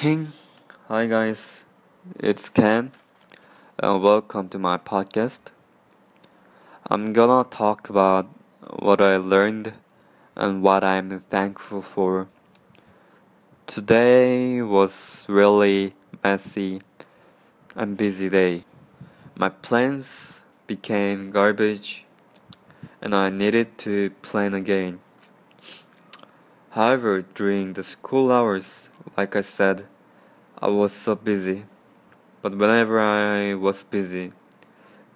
Hi guys, it's Ken, and welcome to my podcast. I'm gonna talk about what I learned and what I'm thankful for. Today was really messy and busy day. My plans became garbage and I needed to plan again. However, during the school hours, like I said, I was so busy. But whenever I was busy,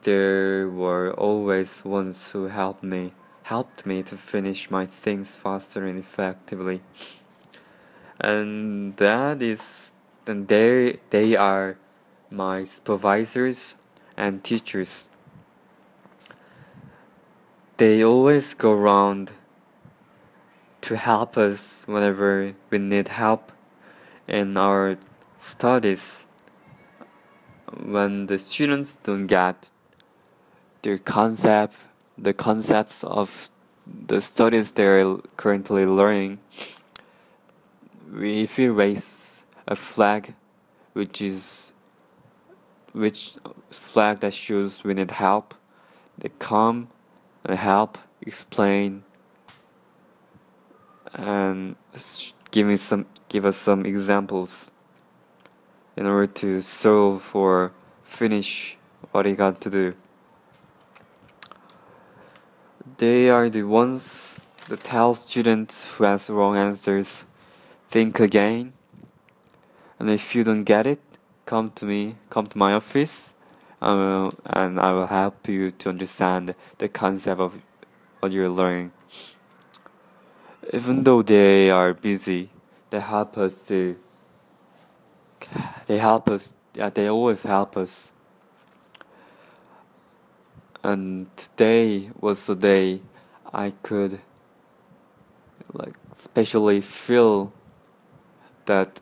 there were always ones who helped me, helped me to finish my things faster and effectively. And that is, and they they are my supervisors and teachers. They always go around to help us whenever we need help in our studies. When the students don't get their concept, the concepts of the studies they're currently learning, if we raise a flag, which is which flag that shows we need help, they come and help explain and give me some give us some examples in order to solve or finish what he got to do. They are the ones that tell students who has wrong answers, think again, and if you don't get it, come to me, come to my office, and I will help you to understand the concept of what you're learning even though they are busy, they help us to. They help us. Yeah, they always help us. And today was the day I could, like, especially feel that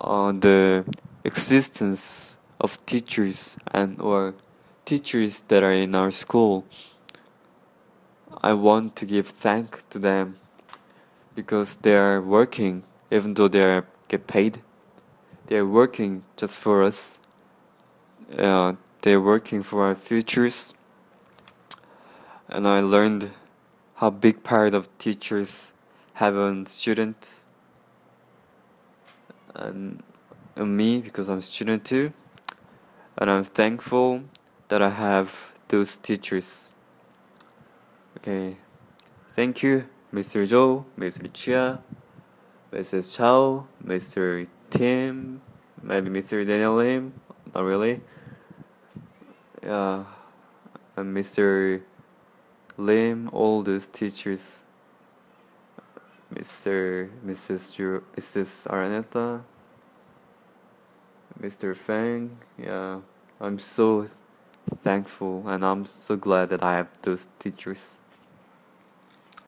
on the existence of teachers and or teachers that are in our school I want to give thank to them because they are working even though they are get paid. They are working just for us. Uh, they're working for our futures. And I learned how big part of teachers have on student and on me because I'm a student too. And I'm thankful that I have those teachers. Okay. Thank you, Mr. Joe, Mr. Chia, Mrs. Chao, Mr. Tim, maybe Mr. Daniel Lim, not really. Yeah, and Mr. Lim, all those teachers. Mr. Mrs. Ju, Mrs. Araneta, Mr. Fang, yeah, I'm so thankful and I'm so glad that I have those teachers.